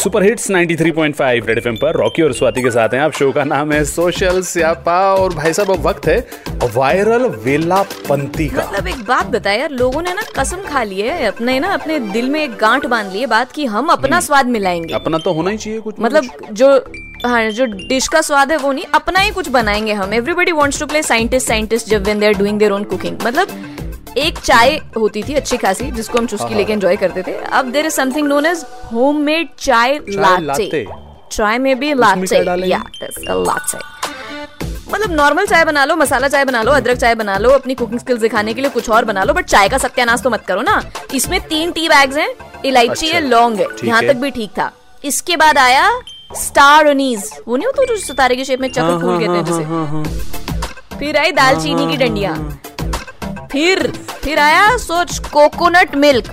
Super hits 93.5 red FM पर Rocky और स्वाति के साथ हैं। आप शो का नाम है सोशल स्यापा और भाई साहब अब वक्त है वायरल वेला पंती का। मतलब एक बात बता यार लोगों ने ना कसम खा ली है अपने ना अपने दिल में एक गांठ बाँध ली है बात की हम अपना स्वाद मिलाएँगे। अपना तो होना ही चाहिए कुछ मतलब जो हाँ जो डिश का स्वाद है वो नहीं अपना ही कुछ बनाएँगे हम। Everybody wants to play scientist scientist जब when they are doing their own cooking मतलब एक चाय होती थी अच्छी खासी जिसको हम चुस्की लेके एंजॉय करते थे। अब there is something known as homemade chai latte. चाय में भी लाटे लाटे मतलब नॉर्मल चाय बना लो मसाला चाय बना लो अदरक चाय बना लो अपनी कुकिंग स्किल्स दिखाने के लिए कुछ और बना लो बट चाय का सत्यानाश तो मत करो ना। इसमें तीन टी बैग्स हैं इलायची अच्छा, है लौंग है। यहाँ तक भी ठीक था। इसके बाद आया स्टार अनीज वो नहीं होता जो सितारे के शेप में चक्र हाँ, फूल हाँ, कहते हैं हाँ, जिसे? हाँ, हाँ। फिर आई दालचीनी की डंडिया। फिर फिर आया सोच coconut milk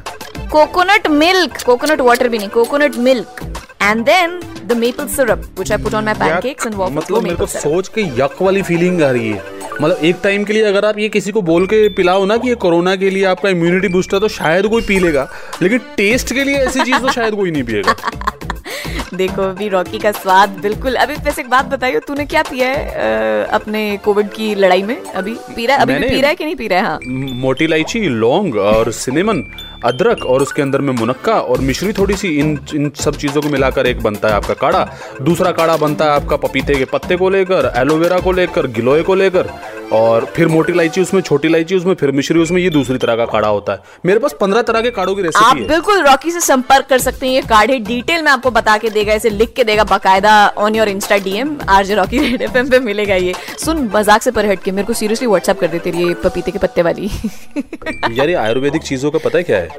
coconut milk coconut water भी नहीं coconut milk and then the maple syrup which I put on my pancakes and waffles मतलब मेरे को सोच के यक वाली फीलिंग आ रही है। मतलब एक टाइम के लिए अगर आप ये किसी को बोल के पिलाओ ना कि ये कोरोना के लिए आपका इम्यूनिटी बूस्टर तो शायद कोई पी लेगा लेकिन टेस्ट के लिए ऐसी चीज़ तो शायद कोई नहीं पिएगा। देखो अभी रॉकी का स्वाद बिल्कुल अभी वैसे एक बात बताइए तूने क्या पिया है अ, अपने कोविड की लड़ाई में? अभी पी रहा है अभी भी पी रहा है कि नहीं पी रहा है। हाँ मोटी इलायची लौंग और सिनेमन अदरक और उसके अंदर में मुनक्का और मिश्री थोड़ी सी इन इन सब चीज़ों को मिलाकर एक बनता है आपका काढ़ा। दूसरा काढ़ा बनता है आपका पपीते के पत्ते को लेकर एलोवेरा को लेकर गिलोय को लेकर और फिर मोटी इलायची उसमें छोटी इलायची उसमें फिर मिश्री उसमें ये दूसरी तरह का काढ़ा होता है। मेरे पास पंद्रह तरह के काढ़ों की रेसिपी आप है। बिल्कुल रॉकी से संपर्क कर सकते हैं ये काढ़े डिटेल में आपको बता के देगा इसे लिख के देगा बाकायदा on your insta DM RJ Rocky red FM पे मिलेगा ये। सुन मज़ाक से पर हट के मेरे को सीरियसली व्हाट्सएप कर देते रहिए पपीते के पत्ते वाली। यार ये आयुर्वेदिक चीज़ों का पता है क्या है?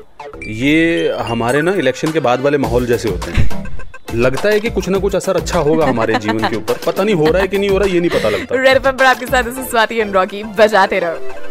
ये हमारे ना इलेक्शन के बाद वाले माहौल जैसे होते हैं। लगता है कि कुछ ना कुछ असर अच्छा होगा हमारे जीवन के ऊपर। पता नहीं हो रहा है कि नहीं हो रहा है ये नहीं पता लगता। रेड पर आपके साथ बजाते रहो।